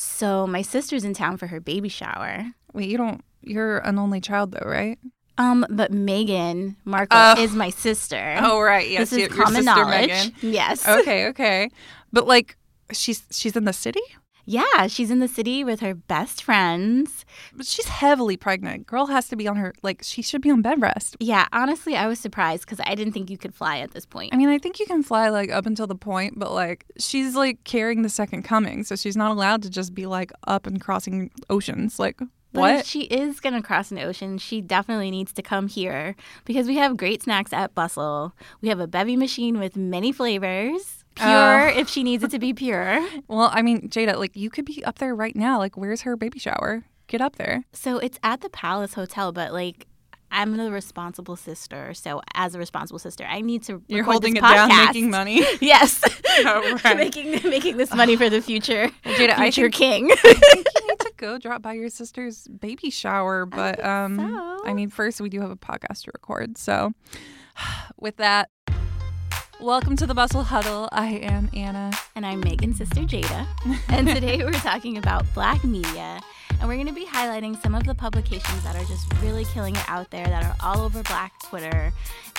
So my sister's in town for her baby shower. Wait, you don't. You're an only child, though, right? Um, but Meghan Markle Oh. is my sister. Oh, right. Yes, this is your- your common sister, knowledge. Meghan. Yes. Okay, okay. But like, she's she's in the city, Yeah, she's in the city with her best friends. but she's heavily pregnant. Girl has to be on her like she should be on bed rest. Yeah, honestly, I was surprised because I didn't think you could fly at this point. I mean, I think you can fly like up until the point, but like she's like carrying the second coming, so she's not allowed to just be like up and crossing oceans. Like But what? if she is going to cross an ocean, she definitely needs to come here because we have great snacks at Bustle. We have a bevy machine with many flavors. Pure Oh. if she needs it to be pure. well, I mean, Jada, like you could be up there right now. Like, where's her baby shower? Get up there. So it's at the Palace Hotel, but like I'm the responsible sister. So as a responsible sister, I need to You're holding this it down, making money. Yes. Oh, right. making making this money for the future Jada, I future think- king. I think you need to go drop by your sister's baby shower. But think um, so. I mean, first we do have a podcast to record. So, with that, welcome to the Bustle Huddle. I am Anna. and I'm Meghan's sister Jada. And today we're talking about black media. And we're going to be highlighting some of the publications that are just really killing it out there, that are all over black Twitter,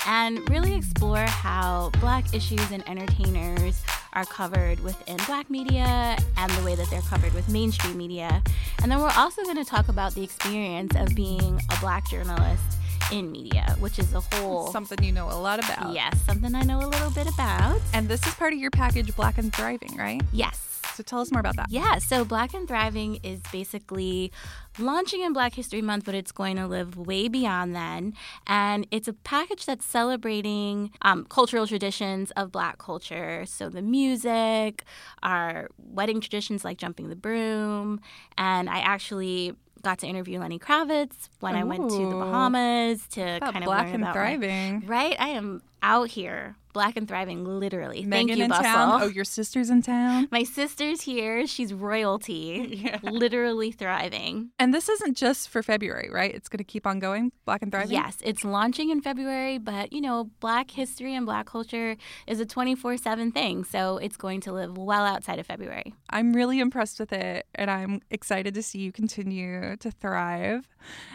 and really explore how black issues and entertainers are covered within black media and the way that they're covered with mainstream media. And then we're also going to talk about the experience of being a black journalist in media, which is a whole. Something you know a lot about. Yes, something I know a little bit about. And this is part of your package, Black and Thriving, right? Yes. So tell us more about that. Yeah, so Black and Thriving is basically launching in Black History Month, but it's going to live way beyond then. And it's a package that's celebrating um, cultural traditions of Black culture. So the music, our wedding traditions like jumping the broom. And I actually got to interview Lenny Kravitz when I went to the Bahamas to kind of Black learn and about my- Thriving. right? I am out here, Black and Thriving, literally. Meghan Thank you, in Bustle. town. Oh, your sister's in town. My sister's here. She's royalty. Yeah. Literally thriving. And this isn't just for February, right? It's going to keep on going, Black and Thriving? Yes, it's launching in February, but you know, Black history and Black culture is a 24 7 thing. So it's going to live well outside of February. I'm really impressed with it, and I'm excited to see you continue to thrive.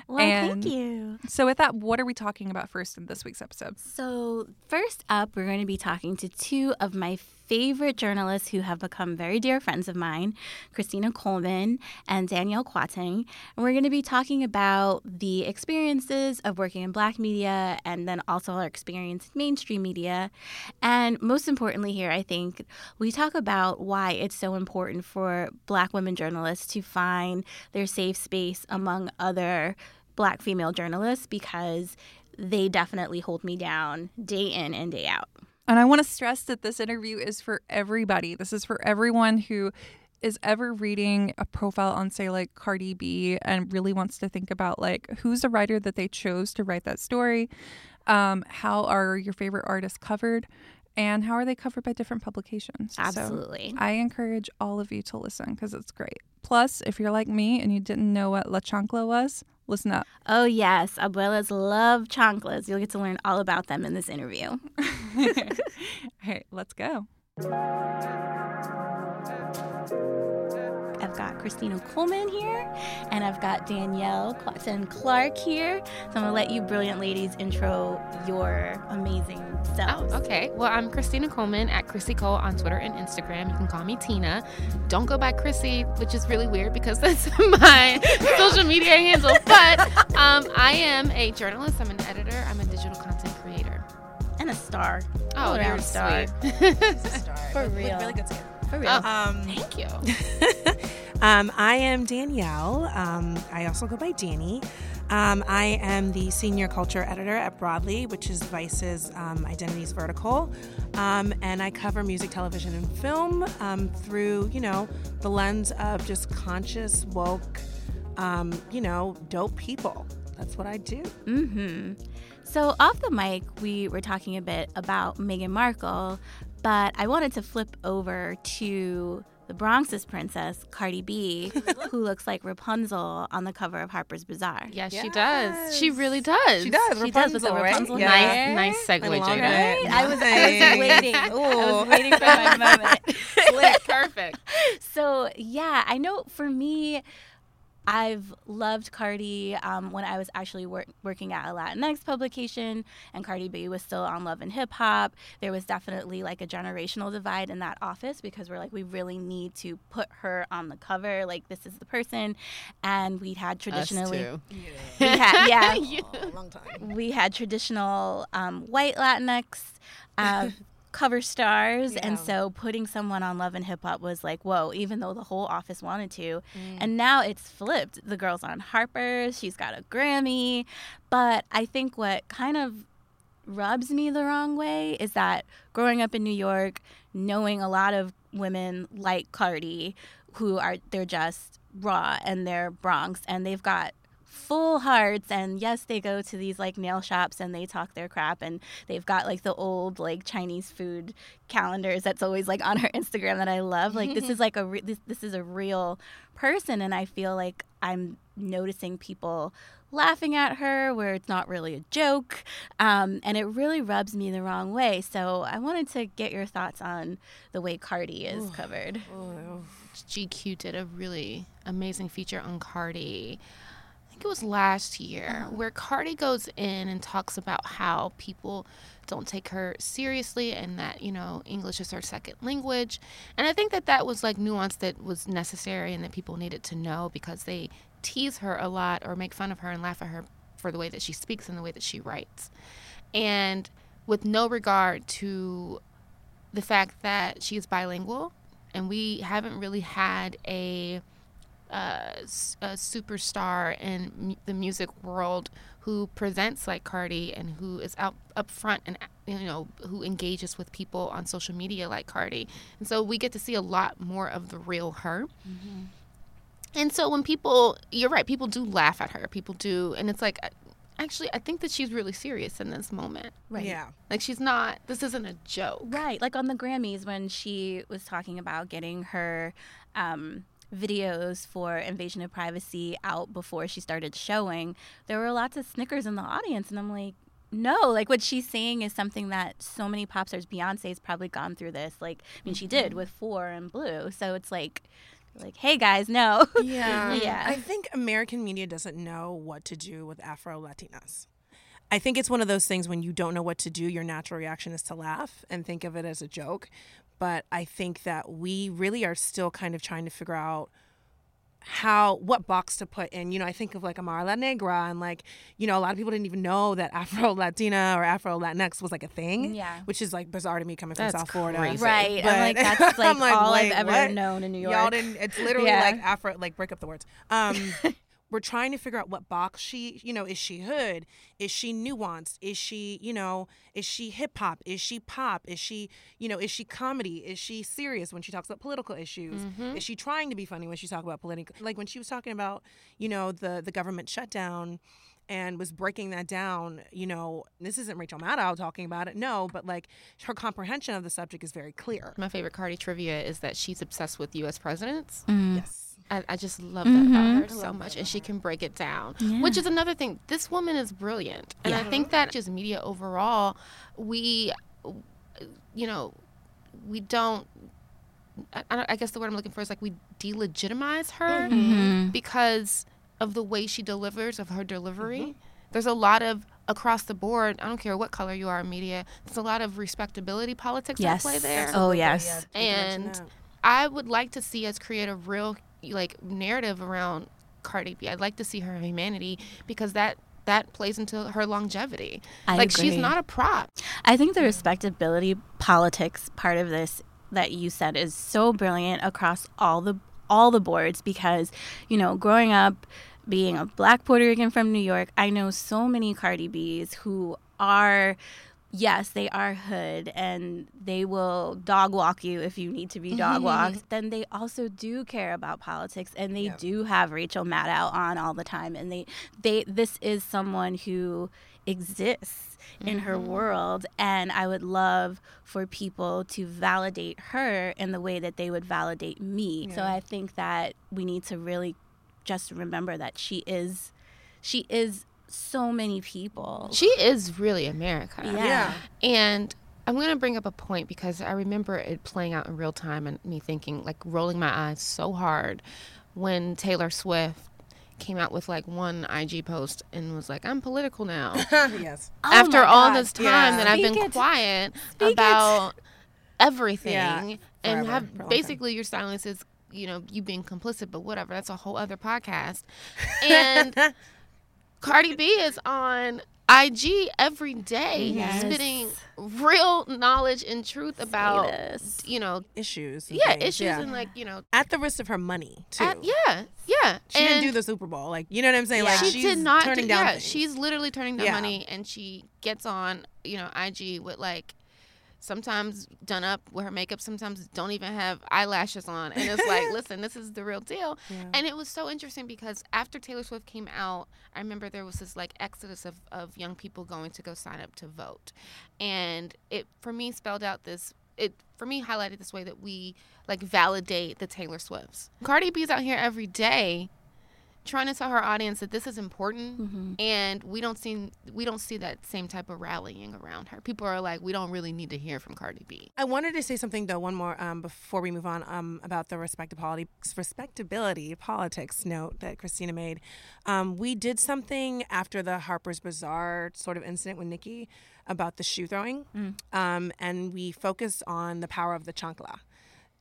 Well, And- thank you. So, with that, what are we talking about first in this week's episode? So, first up, we're going to be talking to two of my favorite journalists who have become very dear friends of mine, Christina Coleman and Danielle Kwateng. And we're going to be talking about the experiences of working in black media and then also our experience in mainstream media. And most importantly, here, I think we talk about why it's so important for black women journalists to find their safe space among other black female journalists because they definitely hold me down day in and day out. And I want to stress that this interview is for everybody. This is for everyone who is ever reading a profile on, say, like Cardi B and really wants to think about, like, who's the writer that they chose to write that story? Um, how are your favorite artists covered? And how are they covered by different publications? So Absolutely. I encourage all of you to listen because it's great. Plus, if you're like me and you didn't know what La Chancla was, listen up. Oh, yes. Abuelas love chanclas. You'll get to learn all about them in this interview. all right, let's go. I've got Christina Coleman here, and I've got Danielle Kwateng-Clark here. So I'm going to let you brilliant ladies intro your amazing Oh, selves. okay. Well, I'm Christina Coleman at Chrissy Cole on Twitter and Instagram. You can call me Tina. Don't go by Chrissy, which is really weird because that's my social media handle. But um, I am a journalist. I'm an editor. I'm a digital content creator. And a star. Oh, All you're around star. sweet. For real. Really good skin. For real. Oh. Um, Thank you. um, I am Danielle. Um, I also go by Danny. Um, I am the senior culture editor at Broadly, which is Vice's um, identities vertical. Um, and I cover music, television, and film um, through, you know, the lens of just conscious, woke, you know, dope people. That's what I do. Mm-hmm. So off the mic, we were talking a bit about Meghan Markle, but I wanted to flip over to the Bronx's princess, Cardi B, who looks like Rapunzel on the cover of Harper's Bazaar. Yes, she does. She really does. She does. She does with the Rapunzel, right? Rapunzel Yeah. hair. Nice, nice segue, I love Jada. Right? I was, I was waiting. I was waiting for my moment. Perfect. So yeah, I know for me, I've loved Cardi um, when I was actually work, working at a Latinx publication, and Cardi B was still on Love and Hip Hop. There was definitely like a generational divide in that office because we're like, we really need to put her on the cover. Like this is the person, and we had traditionally, Us too. we had yeah, Oh, long time. we had traditional um, white Latinx uh, cover stars, and so putting someone on Love and Hip Hop was like, whoa! Even though the whole office wanted to, Mm. and now it's flipped. The girl's on Harper's. She's got a Grammy, but I think what kind of rubs me the wrong way is that growing up in New York, knowing a lot of women like Cardi, who are they're just raw and they're Bronx and they've got full hearts and yes they go to these like nail shops and they talk their crap and they've got like the old like chinese food calendars that's always like on her instagram that i love like this is like a re- this, this is a real person and i feel like i'm noticing people laughing at her where it's not really a joke um, and it really rubs me the wrong way. So i wanted to get your thoughts on the way cardi is covered. GQ did a really amazing feature on Cardi. I think it was last year, uh-huh. where Cardi goes in and talks about how people don't take her seriously and that, you know, English is her second language. And I think that that was like nuance that was necessary and that people needed to know because they tease her a lot or make fun of her and laugh at her for the way that she speaks and the way that she writes. And with no regard to the fact that she is bilingual and we haven't really had a, uh, s- a superstar in mu- the music world who presents like Cardi and who is out up front and you know who engages with people on social media like Cardi. And so we get to see a lot more of the real her. And so when people, you're right, people do laugh at her. People do, and it's like, uh, actually, I think that she's really serious in this moment. right Yeah. Like she's not. This isn't a joke. Right, like on the Grammys when she was talking about getting her um, videos for Invasion of Privacy out before she started showing, there were lots of snickers in the audience, and I'm like, no, like what she's saying is something that so many pop stars, Beyonce's probably gone through this. Like, I mean, she did mm-hmm. with Four and Blue, so it's like, like, hey guys, no, Yeah. Yeah. I think American media doesn't know what to do with Afro Latinas. I think it's one of those things when you don't know what to do, your natural reaction is to laugh and think of it as a joke. But I think that we really are still kind of trying to figure out how what box to put in. You know, I think of like Amara La Negra and like, you know, a lot of people didn't even know that Afro Latina or Afro Latinx was like a thing. Yeah. Which is like bizarre to me coming That's from South Florida. crazy. right? But- I'm like, that's like, I'm like, all wait, I've ever what? known in New York. Y'all didn't. It's literally Yeah. like Afro. Like break up the words. Um, we're trying to figure out what box she. You know, is she hood? Is she nuanced? Is she, you know, is she hip hop? Is she pop? Is she, you know, is she comedy? Is she serious when she talks about political issues? Mm-hmm. Is she trying to be funny when she talks about political? Like when she was talking about, you know, the the government shutdown and was breaking that down, you know, this isn't Rachel Maddow talking about it, no, but like her comprehension of the subject is very clear. My favorite Cardi trivia is that she's obsessed with U.S. presidents. Yes. I, I just love that about mm-hmm. her so much, and she can break it down. Which is another thing. This woman is brilliant, and I think that just media overall, we, you know, we don't. I, I guess the word I'm looking for is like we delegitimize her mm-hmm. because of the way she delivers, of her delivery. There's a lot of across the board. I don't care what color you are in media. There's a lot of respectability politics yes. at play there. Oh yes. And I would like to see us create a real like narrative around Cardi B. I'd like to see her humanity because that that plays into her longevity. I like she's not a prop. I think the respectability politics part of this that you said is so brilliant across all the all the boards because you know growing up being a black Puerto Rican from New York, I know so many Cardi B's who are yes, they are hood and they will dog walk you if you need to be dog mm-hmm. walked, then they also do care about politics and they do have Rachel Maddow on all the time and they they this is someone who exists in her mm-hmm. world and I would love for people to validate her in the way that they would validate me. So I think that we need to really just remember that she is she is so many people. She is really America. yeah. And I'm going to bring up a point because I remember it playing out in real time and me thinking, like, rolling my eyes so hard when Taylor Swift came out with like one IG post and was like, I'm political now. yes. Oh After Oh all God. this time Yeah. that I've been it. quiet Speak it. about everything Yeah, and have for time. basically your silence is, you know, you being complicit, but whatever. That's a whole other podcast. And Cardi B is on IG every day, Yes. spitting real knowledge and truth about, you know, Issues. yeah, things, issues yeah. and like, you know, at the risk of her money too. at- yeah, yeah. She didn't do the Super Bowl. Like you know what I'm saying? Yeah. Like she she's did not. turning do- down. yeah, things. she's literally turning down Yeah. money, and she gets on, you know, IG with like. Sometimes done up with her makeup, sometimes don't even have eyelashes on. And it's like, listen, this is the real deal. And it was so interesting because after Taylor Swift came out, I remember there was this like exodus of, of young people going to go sign up to vote. And it, for me, spelled out this, it, for me, highlighted this way that we like validate the Taylor Swifts. Cardi B's out here every day trying to tell her audience that this is important and we don't see we don't see that same type of rallying around her. People are like we don't really need to hear from cardi b. I wanted to say something though, one more um, before we move on um, about the respectability respectability politics note that Christina made. Um, we did something after the Harper's Bazaar sort of incident with Nicki about the shoe throwing, um, and we focused on the power of the chancla.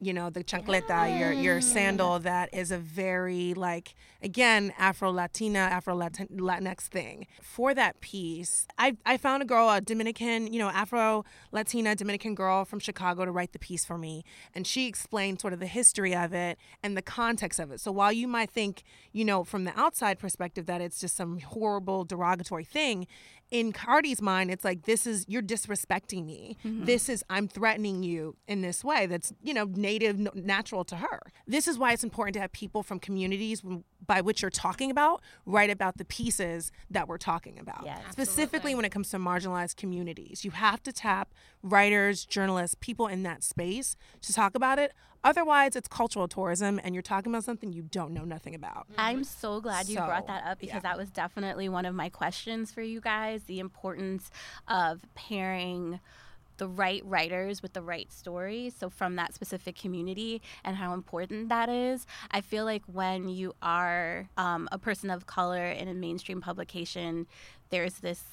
You know, the chancleta, your your ah. sandal that is a very like again Afro Latina, Afro Latinx thing. For that piece, I I found a girl, a Dominican, you know, Afro Latina Dominican girl from Chicago to write the piece for me, and she explained sort of the history of it and the context of it. So while you might think, you know, from the outside perspective that it's just some horrible derogatory thing, in Cardi's mind, it's like this is you're disrespecting me. Mm-hmm. This is I'm threatening you in this way. That's you know native, natural to her. This is why it's important to have people from communities by which you're talking about write about the pieces that we're talking about. Yes. Specifically when it comes to marginalized communities, you have to tap writers, journalists, people in that space to talk about it. Otherwise, it's cultural tourism, and you're talking about something you don't know nothing about. I'm so glad you So, brought that up because yeah. that was definitely one of my questions for you guys the importance of pairing the right writers with the right stories. So, from that specific community and how important that is. I feel like when you are um, a person of color in a mainstream publication, there's this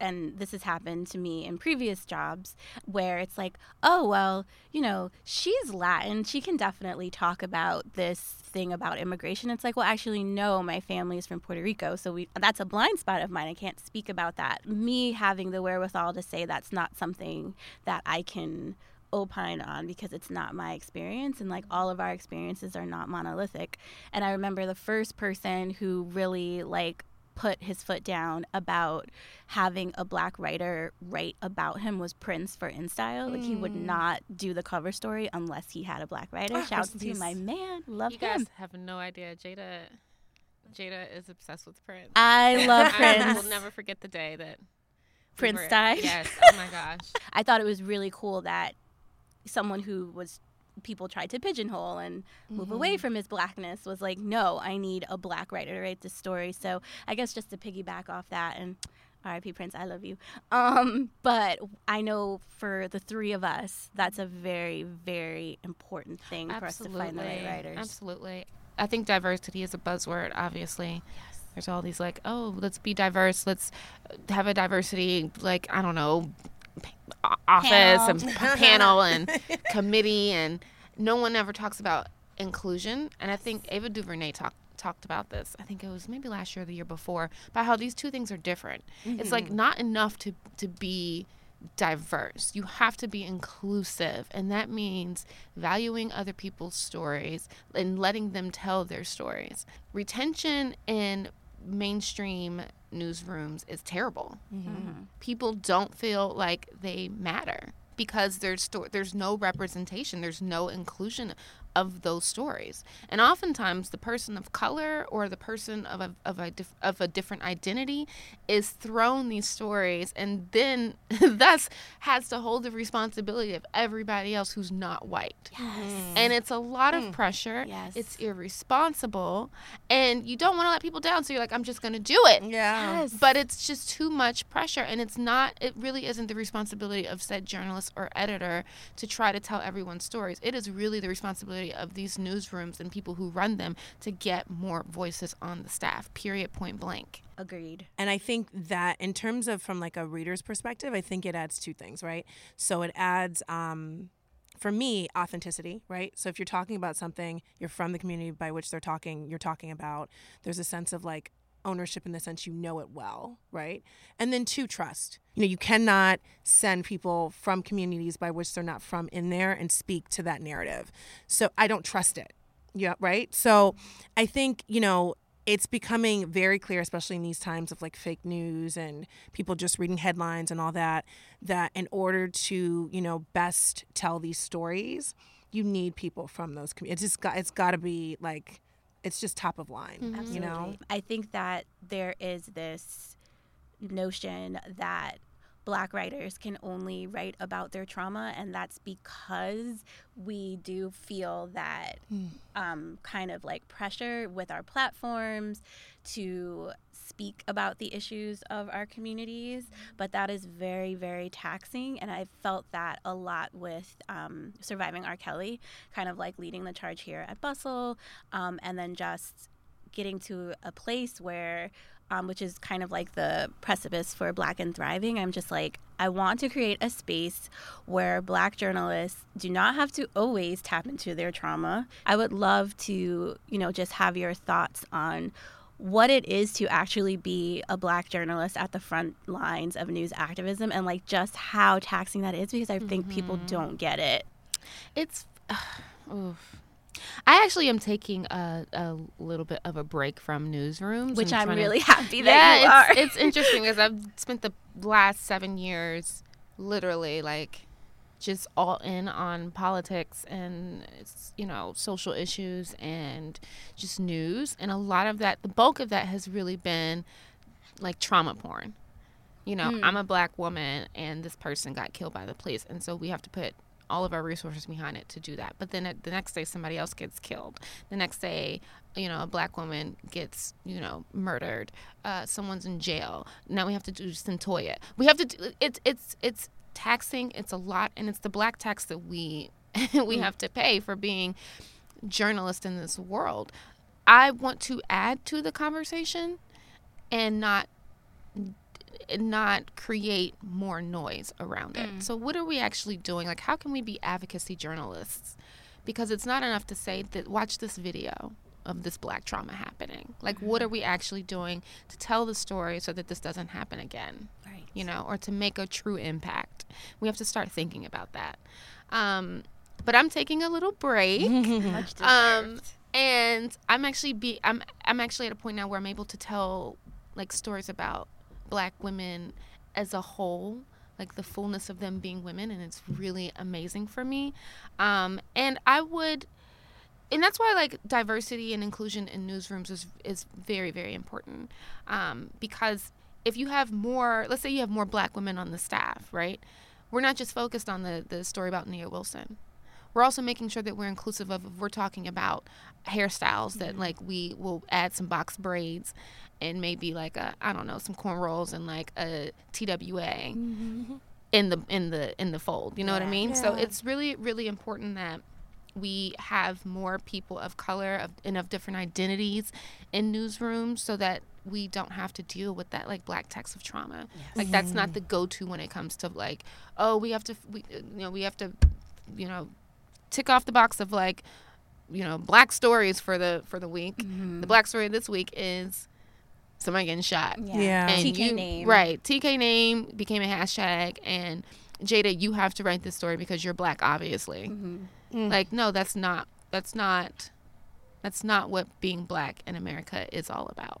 and this has happened to me in previous jobs where it's like, oh, well, you know, she's Latin. She can definitely talk about this thing about immigration. It's like, well, actually, no, my family is from Puerto Rico. So we, that's a blind spot of mine. I can't speak about that. Me having the wherewithal to say that's not something that I can opine on because it's not my experience and like all of our experiences are not monolithic and i remember the first person who really like put his foot down about having a black writer write about him was Prince for InStyle. Like he would not do the cover story unless he had a black writer. Ah, Shout rest out to my man. Love you him. guys have no idea jada jada is obsessed with prince I love I Prince. will never forget the day that we Prince were- died. yes oh my gosh I thought it was really cool that someone who was people tried to pigeonhole and move away from his blackness was like, no, I need a black writer to write this story. So I guess just to piggyback off that and R.I.P. Prince, I love you. Um, but I know for the three of us, that's a very, very important thing for us to find the right writers. Absolutely. I think diversity is a buzzword, obviously. Yes. There's all these like, oh, let's be diverse. Let's have a diversity, like, I don't know, office Panel. and panel and committee. And no one ever talks about inclusion. And I think Ava DuVernay talked talked about this. I think it was maybe last year or the year before about how these two things are different. It's like mm-hmm. not enough to to be diverse. You have to be inclusive. And that means valuing other people's stories and letting them tell their stories. Retention in mainstream newsrooms is terrible. Mm-hmm. People don't feel like they matter because there's sto- there's no representation, there's no inclusion of those stories. And oftentimes, the person of color or the person of a, of a, dif- of a different identity is thrown these stories and then thus has to hold the responsibility of everybody else who's not white. Yes. And it's a lot of mm. pressure. Yes. It's irresponsible. And you don't want to let people down. So you're like, I'm just going to do it. Yeah. Yes. But it's just too much pressure. And it's not, it really isn't the responsibility of said journalist or editor to try to tell everyone's stories. It is really the responsibility responsibility of these newsrooms and people who run them to get more voices on the staff, period, point blank. Agreed. And I think that in terms of from like a reader's perspective, I think it adds two things, right? So it adds um for me authenticity right so if you're talking about something you're from the community by which they're talking you're talking about there's a sense of like ownership in the sense you know it well, right? And then two, trust. You know, you cannot send people from communities by which they're not from in there and speak to that narrative. So I don't trust it. Yeah, right? So I think, you know, it's becoming very clear, especially in these times of like fake news and people just reading headlines and all that, that in order to, you know, best tell these stories, you need people from those communities. Got, it's got to be like it's just top of line. Mm-hmm. You know, I think that there is this notion that black writers can only write about their trauma and that's because we do feel that mm. um, kind of like pressure with our platforms to speak about the issues of our communities, but that is very, very taxing. And I felt that a lot with um, surviving R. Kelly, kind of like leading the charge here at Bustle, um, and then just getting to a place where um, which is kind of like the precipice for Black and Thriving. I'm just like, I want to create a space where Black journalists do not have to always tap into their trauma. I would love to, you know, just have your thoughts on what it is to actually be a black journalist at the front lines of news activism and like just how taxing that is because I mm-hmm. think people mm-hmm. don't get it. It's uh, I actually am taking a, a little bit of a break from newsrooms, which I'm really to, happy that yeah, it's, it's interesting because I've spent the last seven years literally like just all in on politics and you know social issues and just news. And a lot of that the bulk of that has really been like trauma porn. You know mm. i'm a black woman and this person got killed by the police. And so we have to put all of our resources behind it to do that. But then the next day somebody else gets killed. The next day you know a black woman gets you know murdered. Uh, someone's in jail. Now we have to do Cyntoia we have to do it's it's it's taxing. It's a lot, and it's the black tax that we we mm. have to pay for being journalists in this world. I want to add to the conversation and not not create more noise around it. Mm. So what are we actually doing? Like how can we be advocacy journalists? Because it's not enough to say that watch this video of this black trauma happening. Like what are we actually doing to tell the story so that this doesn't happen again? Right. You know, or to make a true impact. We have to start thinking about that. Um, but I'm taking a little break. Much um, and I'm actually be I'm I'm actually at a point now where I'm able to tell like stories about black women as a whole like the fullness of them being women and it's really amazing for me um, and i would and that's why like diversity and inclusion in newsrooms is is very very important um, because if you have more let's say you have more black women on the staff right we're not just focused on the, the story about Nia Wilson. We're also making sure that we're inclusive of, if we're talking about hairstyles, that mm-hmm. like we will add some box braids and maybe like a, I don't know, some cornrows and like a TWA. Mm-hmm. In the in the in the fold, you know yeah. what I mean. Yeah. So it's really really important that we have more people of color of, and of different identities in newsrooms so that we don't have to deal with that like black text of trauma. Yes. Like that's not the go-to when it comes to like, oh, we have to, we, you know, we have to, you know, tick off the box of like, you know, black stories for the for the week. Mm-hmm. The black story this week is somebody getting shot. Yeah. And TK you- name. Right. TK name became a hashtag and Jada, you have to write this story because you're black, obviously. Mm-hmm. Like, no, that's not that's not that's not what being black in America is all about.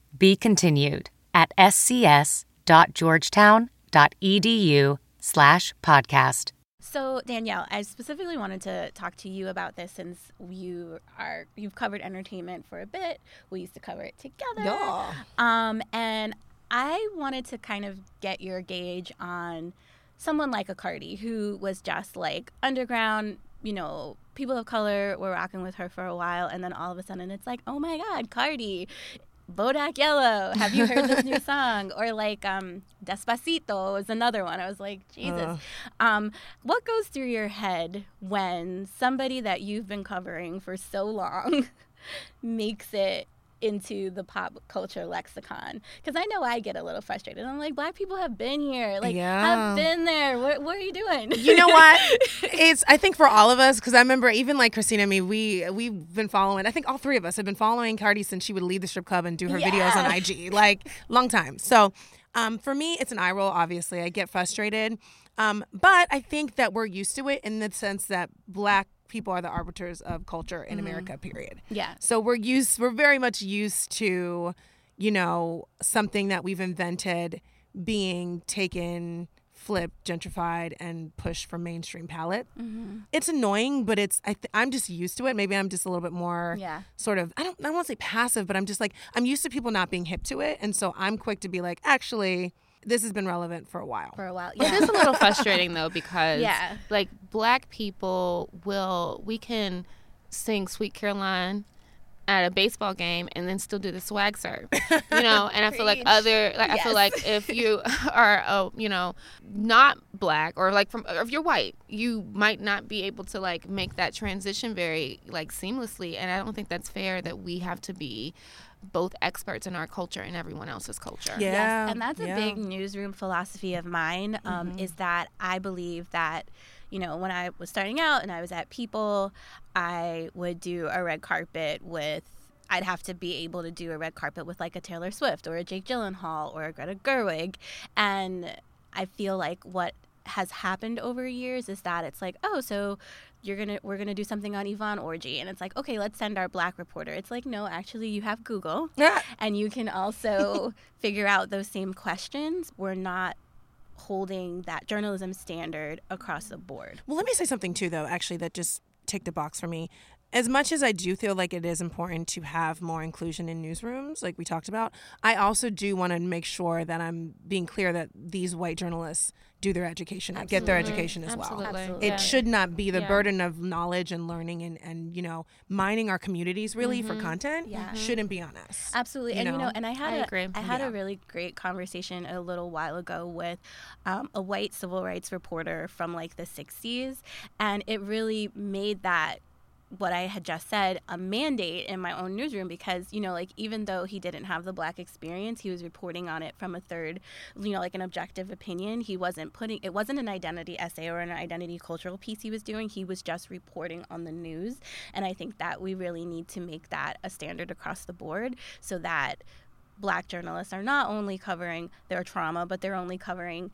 Be continued at scs.georgetown.edu slash podcast. So Danielle, I specifically wanted to talk to you about this since you are you've covered entertainment for a bit. We used to cover it together. Yeah. Um, and I wanted to kind of get your gauge on someone like a Cardi who was just like underground, you know, people of color were rocking with her for a while and then all of a sudden it's like, "Oh my god, Cardi Bodak Yellow. Have you heard this new song? Or like um, Despacito is another one. I was like, Jesus. Um, what goes through your head when somebody that you've been covering for so long makes it into the pop culture lexicon? Because I know I get a little frustrated. I'm like, black people have been here. Like, Yeah. have been there. What, what are you doing? you know what? It's I think for all of us because I remember even like Christina and me, we we've been following. I think all three of us have been following Cardi since she would leave the strip club and do her videos on IG, like long time. So, um, for me, it's an eye roll. Obviously, I get frustrated, um, but I think that we're used to it in the sense that black people are the arbiters of culture in America. Period. Yeah. So we're used. We're very much used to, you know, something that we've invented being taken, flipped, gentrified, and pushed from mainstream palette. Mm-hmm. It's annoying, but it's I th- I'm just used to it. Maybe I'm just a little bit more Yeah. sort of I don't I don't want to say passive, but I'm just like I'm used to people not being hip to it, and so I'm quick to be like, actually, this has been relevant for a while. For a while. It Yeah. is a little frustrating though because Yeah. like black people will we can sing Sweet Caroline at a baseball game and then still do the swag surf. You know, and I feel like other like I feel like if you are oh, you know, not black or like from or if you're white, you might not be able to like make that transition very like seamlessly and I don't think that's fair that we have to be both experts in our culture and everyone else's culture. Yeah, Yes, and that's a yeah. big newsroom philosophy of mine. Um, Is that I believe that, you know, when I was starting out and I was at People, I would do a red carpet with. I'd have to be able to do a red carpet with like a Taylor Swift or a Jake Gyllenhaal or a Greta Gerwig, and I feel like what has happened over years is that it's like, oh, so you're gonna we're gonna do something on Yvonne Orji, and it's like, okay, let's send our black reporter. It's like, no, actually, you have Google, and you can also figure out those same questions. We're not holding that journalism standard across the board. Well, let me say something too, though, actually, that just ticked a box for me. As much as I do feel like it is important to have more inclusion in newsrooms, like we talked about, I also do want to make sure that I'm being clear that these white journalists do their education and get their education as well. Absolutely. Absolutely. It Yeah. should not be the Yeah. burden of knowledge and learning and, and you know, mining our communities really for content Yeah. shouldn't be on us. Absolutely, You and you know? know, and I had I a- agree. I had Yeah. a really great conversation a little while ago with um, a white civil rights reporter from like the '60s, and it really made that what I had just said a mandate in my own newsroom because you know like even though he didn't have the black experience he was reporting on it from a third you know like an objective opinion. He wasn't putting it wasn't an identity essay or an identity cultural piece he was doing. He was just reporting on the news. And I think that we really need to make that a standard across the board so that black journalists are not only covering their trauma but they're only covering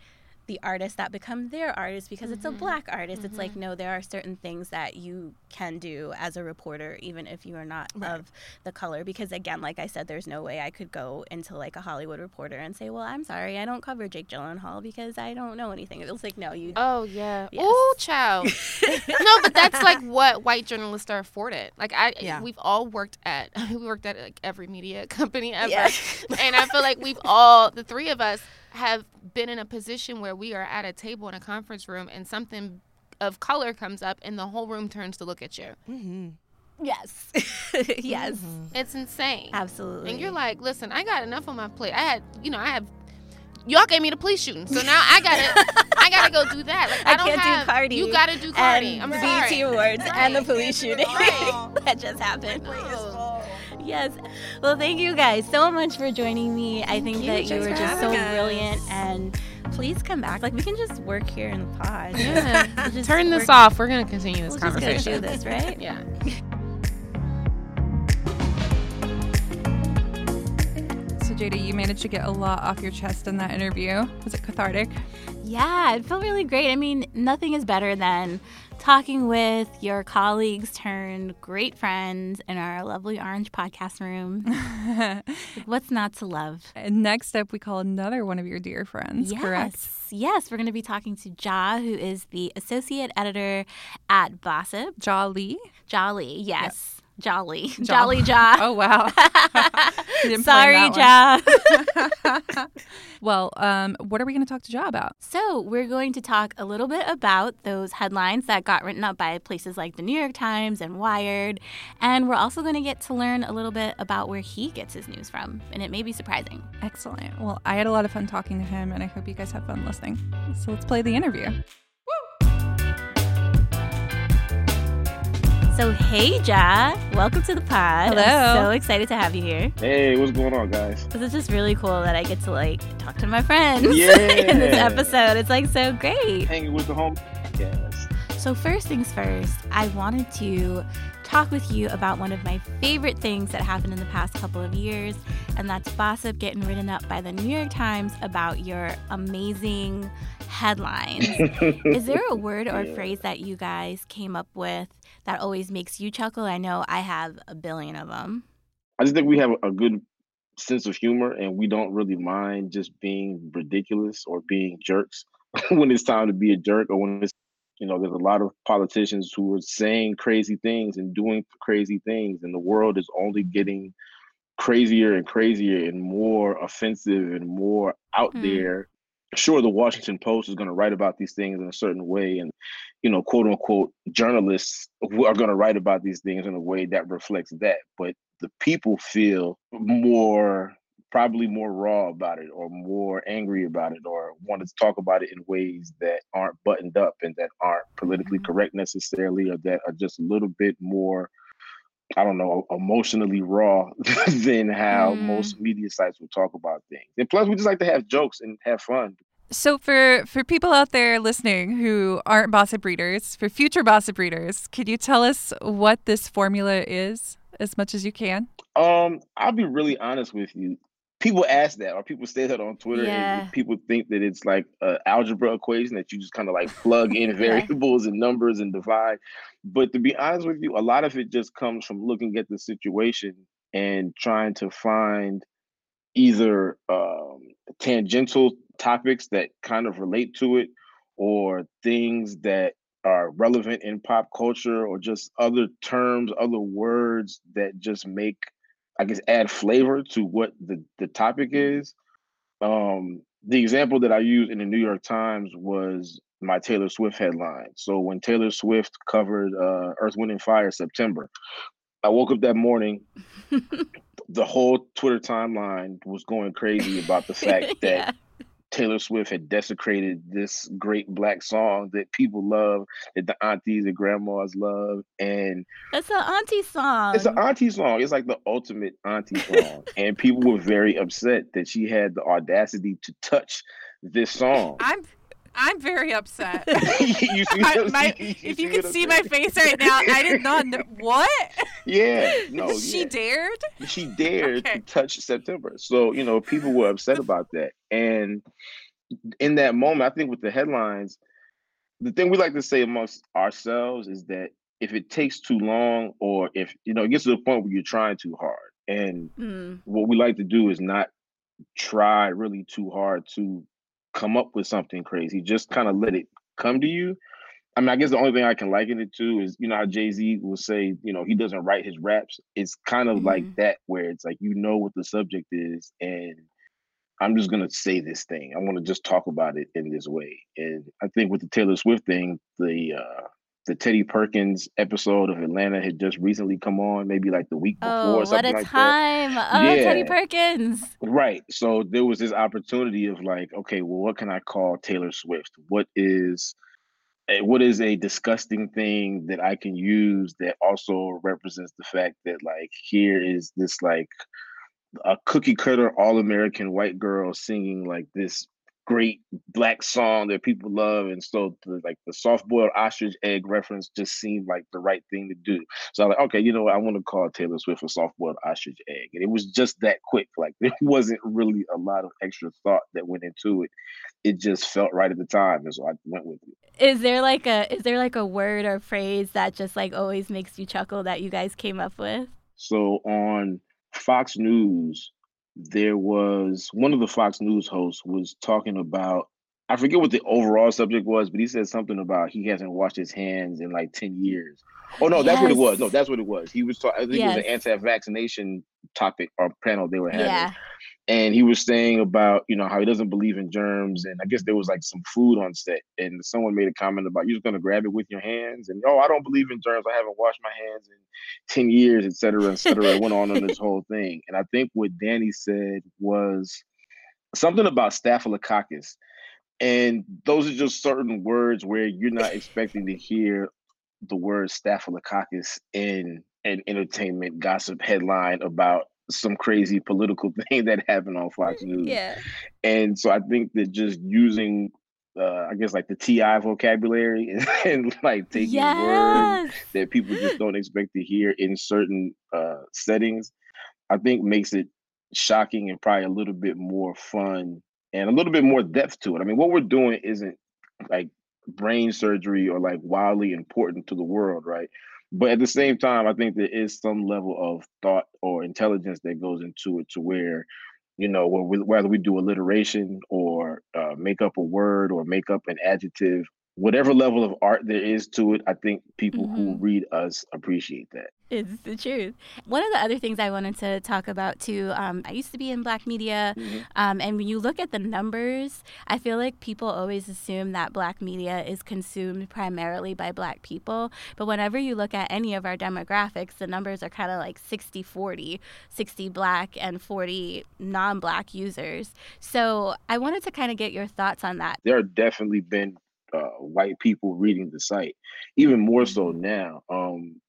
the artists that become their artists because it's a mm-hmm. black artist. It's like mm-hmm. no, there are certain things that you can do as a reporter, even if you are not of the color. Because again, like I said, there's no way I could go into like a Hollywood reporter and say, "Well, I'm sorry, I don't cover Jake Gyllenhaal because I don't know anything." It was like, no, you. Oh yeah. Yes. Oh, child. no, but that's like what white journalists are afforded. Like I, Yeah. we've all worked at, we worked at like every media company ever, Yeah. and I feel like we've all, the three of us, have been in a position where we are at a table in a conference room, and something of color comes up, and the whole room turns to look at you. Mm-hmm. yes, yes, mm-hmm. It's insane. absolutely. And you're like, listen, I got enough on my plate. I had, you know, I have. Y'all gave me the police shooting, so now I gotta, I gotta go do that. Like I, I don't can't have, do Cardi. You gotta do Cardi. And I'm the sorry. BET Awards and the police shooting that just happened. Yes. Well, thank you guys so much for joining me. I think that you were just so us. brilliant and please come back. Like we can just work here in the pod. Yeah. We'll just Turn this work- off. We're gonna continue this We'll just gonna conversation. do this, right? Yeah. So Jada, you managed to get a lot off your chest in that interview. Was it cathartic? Yeah, it felt really great. I mean, nothing is better than talking with your colleagues turned great friends in our lovely orange podcast room. What's not to love? And next up, we call another one of your dear friends, yes. correct? Yes, we're going to be talking to Jah, who is the associate editor at Bossip. Jolly. Jolly, yes. Jolly. Jo- Jolly Jah. Oh wow. You didn't plan Sorry, that one. Jah. Well, um, what are we going to talk to Jah about? So, we're going to talk a little bit about those headlines that got written up by places like the New York Times and Wired. And we're also going to get to learn a little bit about where he gets his news from. And it may be surprising. Excellent. Well, I had a lot of fun talking to him, and I hope you guys have fun listening. So let's play the interview. So, hey, Jah, welcome to the pod. Hello. I'm so excited to have you here. Hey, what's going on, guys? Because it's just really cool that I get to like talk to my friends Yeah. in this episode. It's like so great. Hanging with the home. Yes. So, first things first, I wanted to talk with you about one of my favorite things that happened in the past couple of years, and that's Bossip getting written up by the New York Times about your amazing headlines. Is there a word or Yeah. phrase that you guys came up with that always makes you chuckle? I know I have a billion of them. I just think we have a good sense of humor and we don't really mind just being ridiculous or being jerks when it's time to be a jerk or when it's you know there's a lot of politicians who are saying crazy things and doing crazy things and the world is only getting crazier and crazier and more offensive and more out Hmm. there sure the washington post is going to write about these things in a certain way and you know quote unquote journalists who are going to write about these things in a way that reflects that but the people feel more probably more raw about it or more angry about it or want to talk about it in ways that aren't buttoned up and that aren't politically correct necessarily or that are just a little bit more I don't know, emotionally raw than how Mm. most media sites will talk about things. And plus, we just like to have jokes and have fun. So for for people out there listening who aren't Bossip readers, for future Bossip readers, could you tell us what this formula is as much as you can? Um, I'll be really honest with you. People ask that, or people say that on Twitter, Yeah. and people think that it's like an algebra equation that you just kind of like plug in variables and numbers and divide. But to be honest with you, a lot of it just comes from looking at the situation and trying to find either um, tangential topics that kind of relate to it or things that are relevant in pop culture or just other terms, other words that just make, I guess, add flavor to what the, the topic is. Um, the example that I used in the New York Times was my Taylor Swift headline. So when Taylor Swift covered uh, Earth, Wind, and Fire September, I woke up that morning. the whole Twitter timeline was going crazy about the fact that Taylor Swift had desecrated this great black song that people love, that the aunties and grandmas love, and That's an auntie song. it's an auntie song. It's like the ultimate auntie song, and people were very upset that she had the audacity to touch this song. I'm I'm very upset. you I- my- you if you could I'm see my face right now, I did not know what Yeah, no, she yeah. dared. she dared Okay. to touch September. So, you know, people were upset about that. And in that moment, I think with the headlines, the thing we like to say amongst ourselves is that if it takes too long or if you know it gets to the point where you're trying too hard and Mm. what we like to do is not try really too hard to come up with something crazy just kind of let it come to you. I mean i guess the only thing i can liken it to is you know how jay-z will say you know he doesn't write his raps. It's kind of like Mhm. that where it's like you know what the subject is and i'm just going to say this thing. I want to just talk about it in this way. And i think with the taylor swift thing the uh the Teddy Perkins episode of Atlanta had just recently come on, maybe like the week before Oh, or what something a like that. time. Oh, Teddy Perkins. Right. So there was this opportunity of like, okay, well, what can I call Taylor Swift? What is eh, what is a disgusting thing that I can use that also represents the fact that like here is this like a cookie cutter all American white girl singing like this great black song that people love and so the, like the soft boiled ostrich egg reference just seemed like the right thing to do. So i'm like okay you know what? I want to call taylor swift a soft boiled ostrich egg. And it was just that quick like there wasn't really a lot of extra thought that went into it. It just felt right at the time and so i went with it. Is there like a is there like a word or phrase that just like always makes you chuckle that you guys came up with? So on Fox News, there was one of the Fox News hosts was talking about I forget what the overall subject was, but he said something about he hasn't washed his hands in like 10 years. Oh no, that's what it was. No, that's what it was. He was talking I think it was an anti-vaccination topic or panel they were having. Yeah. And he was saying about, you know, how he doesn't believe in germs. And I guess there was like some food on set. And someone made a comment about you're just gonna grab it with your hands. And oh, I don't believe in germs. I haven't washed my hands in 10 years, et cetera, et cetera. It went on on this whole thing. And I think what Danny said was something about staphylococcus. And those are just certain words where you're not expecting to hear the word staphylococcus in an entertainment gossip headline about some crazy political thing that happened on Fox News. Yeah. And so I think that just using uh, I guess like the TI vocabulary and, and like taking words that people just don't expect to hear in certain uh, settings, I think makes it shocking and probably a little bit more fun and a little bit more depth to it. I mean, what we're doing isn't like brain surgery or like wildly important to the world, right? But at the same time, I think there is some level of thought or intelligence that goes into it to where, you know, whether we do alliteration or uh, make up a word or make up an adjective, whatever level of art there is to it, I think people who Mhm. read us appreciate that. It's the truth. One of the other things I wanted to talk about too, um, I used to be in black media, Mhm. um, and when you look at the numbers, I feel like people always assume that black media is consumed primarily by black people. But whenever you look at any of our demographics, the numbers are kind of like 60 40, 60 black and 40 non black users. So I wanted to kind of get your thoughts on that. there have definitely been uh, white people reading the site, even more so now. Um,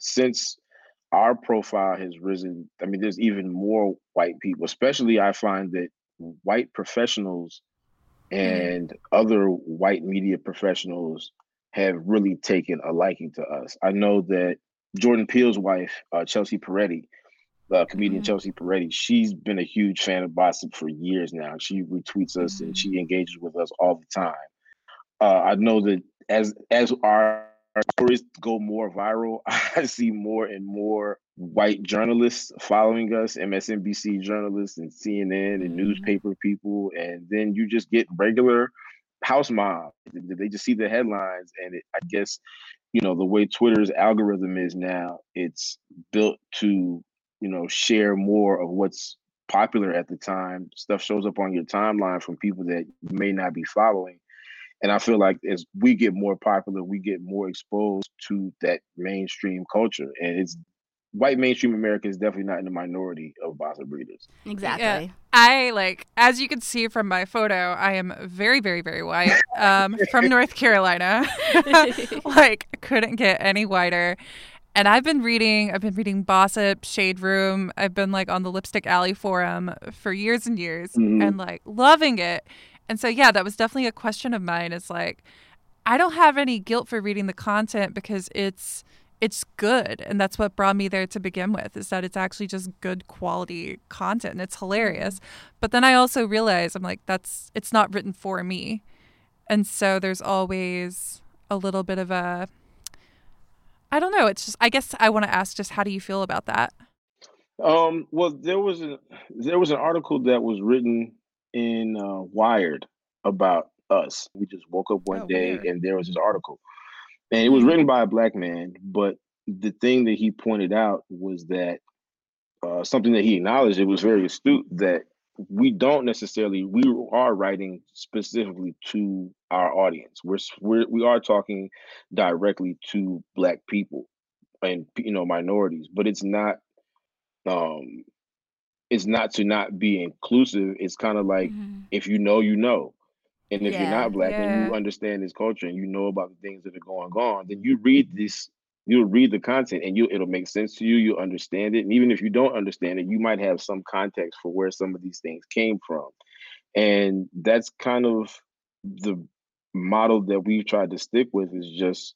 since our profile has risen, I mean, there's even more white people, especially I find that white professionals and other white media professionals have really taken a liking to us. I know that Jordan Peele's wife, uh, Chelsea Peretti, uh, comedian Mhm. Chelsea Peretti, she's been a huge fan of Bossip for years now. She retweets us and she engages with us all the time. Uh, I know that as as our, our stories go more viral, I see more and more white journalists following us, MSNBC journalists and CNN and Mhm. newspaper people, and then you just get regular house moms. They just see the headlines, and it, I guess you know the way Twitter's algorithm is now, it's built to you know share more of what's popular at the time. Stuff shows up on your timeline from people that you may not be following. And I feel like as we get more popular, we get more exposed to that mainstream culture. And it's white mainstream America is definitely not in the minority of Bossip readers. Exactly. I like, as you can see from my photo, I am very, very, very white. Um, from North Carolina. like, couldn't get any whiter. And I've been reading, I've been reading Bossip, Shade Room. I've been like on the Lipstick Alley forum for years and years Mhm. and like loving it. And so, yeah, that was definitely a question of mine. It's like, I don't have any guilt for reading the content because it's it's good. And that's what brought me there to begin with is that it's actually just good quality content. And it's hilarious. But then i also realize i'm like that's it's not written for me. And so there's always a little bit of a i don't know. It's just i guess i want to ask just how do you feel about that? Um, well, there was a there was an article that was written in uh, Wired about us. We just woke up one Oh, day weird. and there was this article, and it was written by a black man. But the thing that he pointed out was that uh, something that he acknowledged. It was very astute that we don't necessarily we are writing specifically to our audience. We're we're we are talking directly to black people and you know minorities, but it's not um it's not to not be inclusive. It's kind of like Mhm. if you know, you know. And if you're not black and you understand this culture and you know about the things that are going on, then you read this, you'll read the content and you it'll make sense to you, you'll understand it. And even if you don't understand it, you might have some context for where some of these things came from. And that's kind of the model that we've tried to stick with is just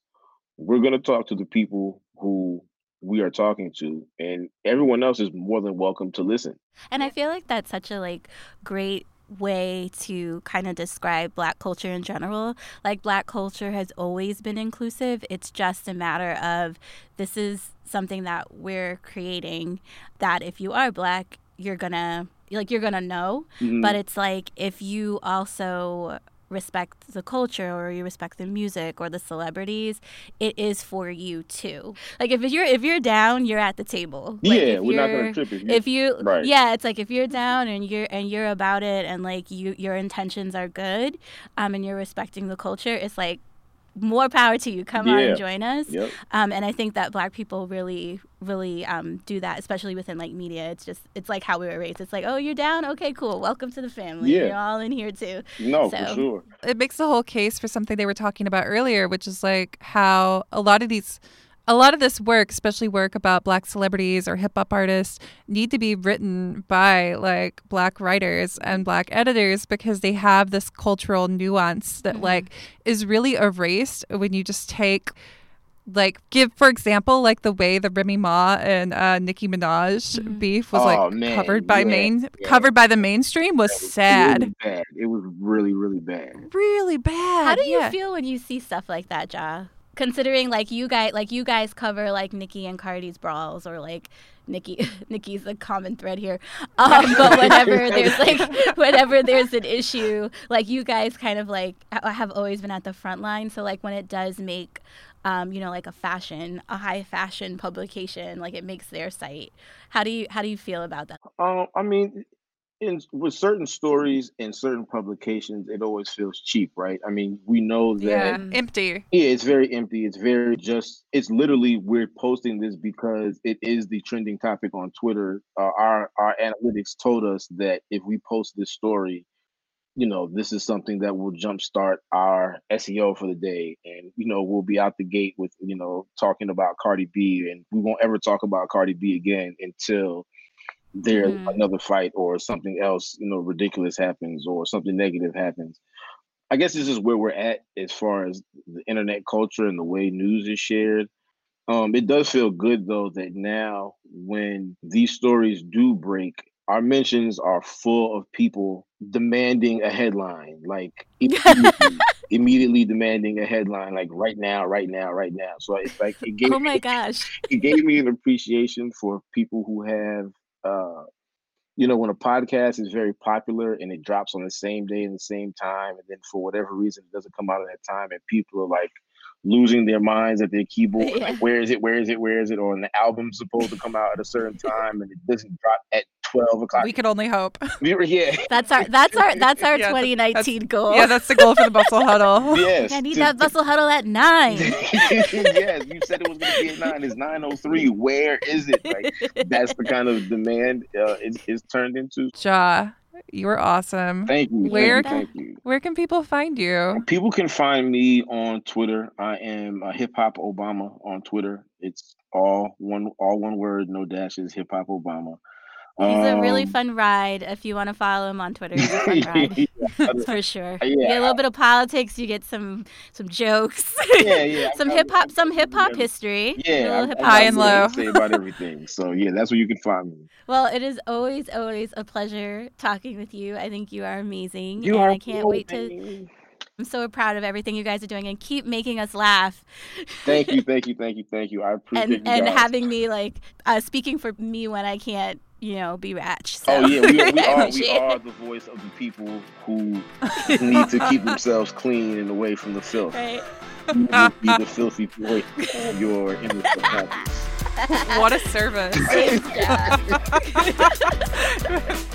we're gonna talk to the people who we are talking to, and everyone else is more than welcome to listen. And I feel like that's such a like great way to kind of describe black culture in general. Like black culture has always been inclusive. It's just a matter of this is something that we're creating that if you are black, you're to like you're to know, Mhm. but it's like if you also respect the culture or you respect the music or the celebrities it is for you too like if you're if you're down you're at the table Like, yeah, we're not gonna trip if you, if you Right. yeah it's like if you're down and you're and you're about it and like you your intentions are good um and you're respecting the culture it's like more power to you. Come on and join us. Yep. um and i think that black people really really um do that especially within like media. It's just it's like how we were raised. It's like oh you're down? Okay cool. Welcome to the family. Yeah. you're all in here too. No, So- for sure. it makes the whole case for something they were talking about earlier, which is like how a lot of these, a lot of this work, especially work about black celebrities or hip hop artists, need to be written by like black writers and black editors because they have this cultural nuance that like is really erased when you just take. Like, give for example, like the way the Remy Ma and uh, Nicki Minaj beef was Oh, like man, covered by yeah, main yeah. covered by the mainstream was was sad, Really bad. It was really, really bad. really bad. how do you yeah. feel when you see stuff like that Jah considering like you guys like you guys cover like Nicki and Cardi's brawls or like Nicki Nicki's a common thread here. Um, but whenever there's like whenever there's an issue, like you guys kind of like ha- have always been at the front line. So like when it does make um, you know, like a fashion, a high fashion publication, like it makes their site. How do you how do you feel about that? Um, I mean, in with certain stories and certain publications, it always feels cheap, right? I mean, we know that Yeah, empty. Yeah, it's very empty. It's very just. It's literally we're posting this because it is the trending topic on Twitter. Uh, our our analytics told us that if we post this story, you know, this is something that will jumpstart our SEO for the day, and you know, we'll be out the gate with you know talking about Cardi B, and we won't ever talk about Cardi B again until there's Mhm. another fight or something else, you know, ridiculous happens or something negative happens. I guess this is where we're at as far as the internet culture and the way news is shared. Um, it does feel good though that now when these stories do break, our mentions are full of people demanding a headline, like immediately, immediately demanding a headline, like right now, right now, right now. So it's like it gave Oh my gosh. it gave me an appreciation for people who have uh you know when a podcast is very popular and it drops on the same day and the same time and then for whatever reason it doesn't come out at that time and people are like losing their minds at their keyboard Yeah. like where is it? Where is it? Where is it? Or the album's supposed to come out at a certain time and it doesn't drop at 12 o'clock We could only hope. We were, yeah That's our that's our that's our Yeah, that- 2019 goal. yeah, that's the goal for the bustle huddle. yes I need to- that to- bustle huddle at nine. yes, you said it was going to be at nine. It's nine oh three. Where is it? Like that's the kind of demand uh, it's, it's turned into. Jah, you were awesome. Thank you. Where Thank you. Thank you. Where can people find you? People can find me on Twitter. I am uh, Hip Hop Obama on Twitter. It's all one all one word, no dashes. Hip Hop Obama. He's a really Um, fun ride. If you want to follow him on Twitter, he's a fun ride. yeah, for sure. Yeah, you get a little bit of politics. You get some some jokes. Yeah, yeah, some hip hop, some hip hop yeah. history. Yeah, I- I High and low. Say about everything. So yeah, that's where you can find me. Well, it is always, always a pleasure talking with you. I think you are amazing, You and are I can't wait to. I'm so proud of everything you guys are doing, and keep making us laugh. Thank you, thank you, thank you, thank you. I appreciate and and having me like uh, speaking for me when I can't, you know, be ratch. So Oh yeah, we, we are we are the voice of the people who need to keep themselves clean and away from the filth. Right. We will be the filthy voice of your inner subconscious. what a service.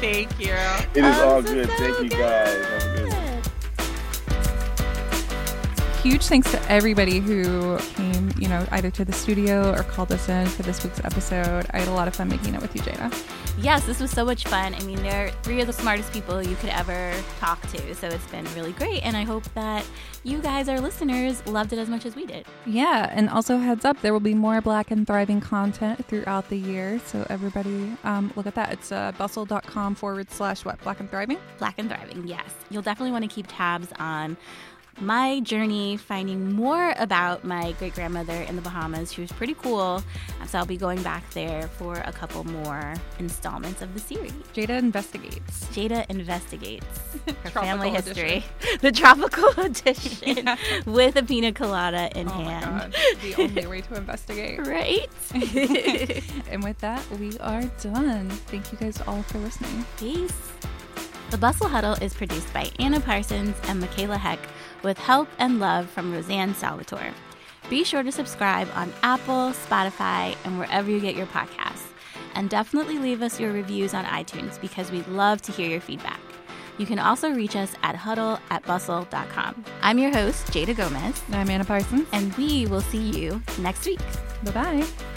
Thank you. It is all so, good. so Thank you guys. Huge thanks to everybody who came, you know, either to the studio or called us in for this week's episode. I had a lot of fun making it with you, Jada. Yes, this was so much fun. I mean, they're three of the smartest people you could ever talk to. So it's been really great. And I hope that you guys, our listeners, loved it as much as we did. Yeah, and also heads up, there will be more Black and Thriving content throughout the year. So everybody, um, look at that. It's uh, bustle.com forward slash what? Black and Thriving? Black and Thriving, yes. You'll definitely want to keep tabs on my journey finding more about my great grandmother in the Bahamas. She was pretty cool. Uh, so I'll be going back there for a couple more installments of the series. Jada investigates. Jada investigates her family history, the tropical edition Yeah. with a pina colada in Oh my hand. God. The only way to investigate. Right? and with that, we are done. Thank you guys all for listening. Peace. The Bustle Huddle is produced by Anna Parsons and Michaela Heck with help and love from Roseanne Salvatore. Be sure to subscribe on Apple, Spotify, and wherever you get your podcasts. And definitely leave us your reviews on iTunes because we'd love to hear your feedback. You can also reach us at huddle at bustle.com. I'm your host, Jada Gomez, I'm Anna Parsons. and we will see you next week. Bye bye.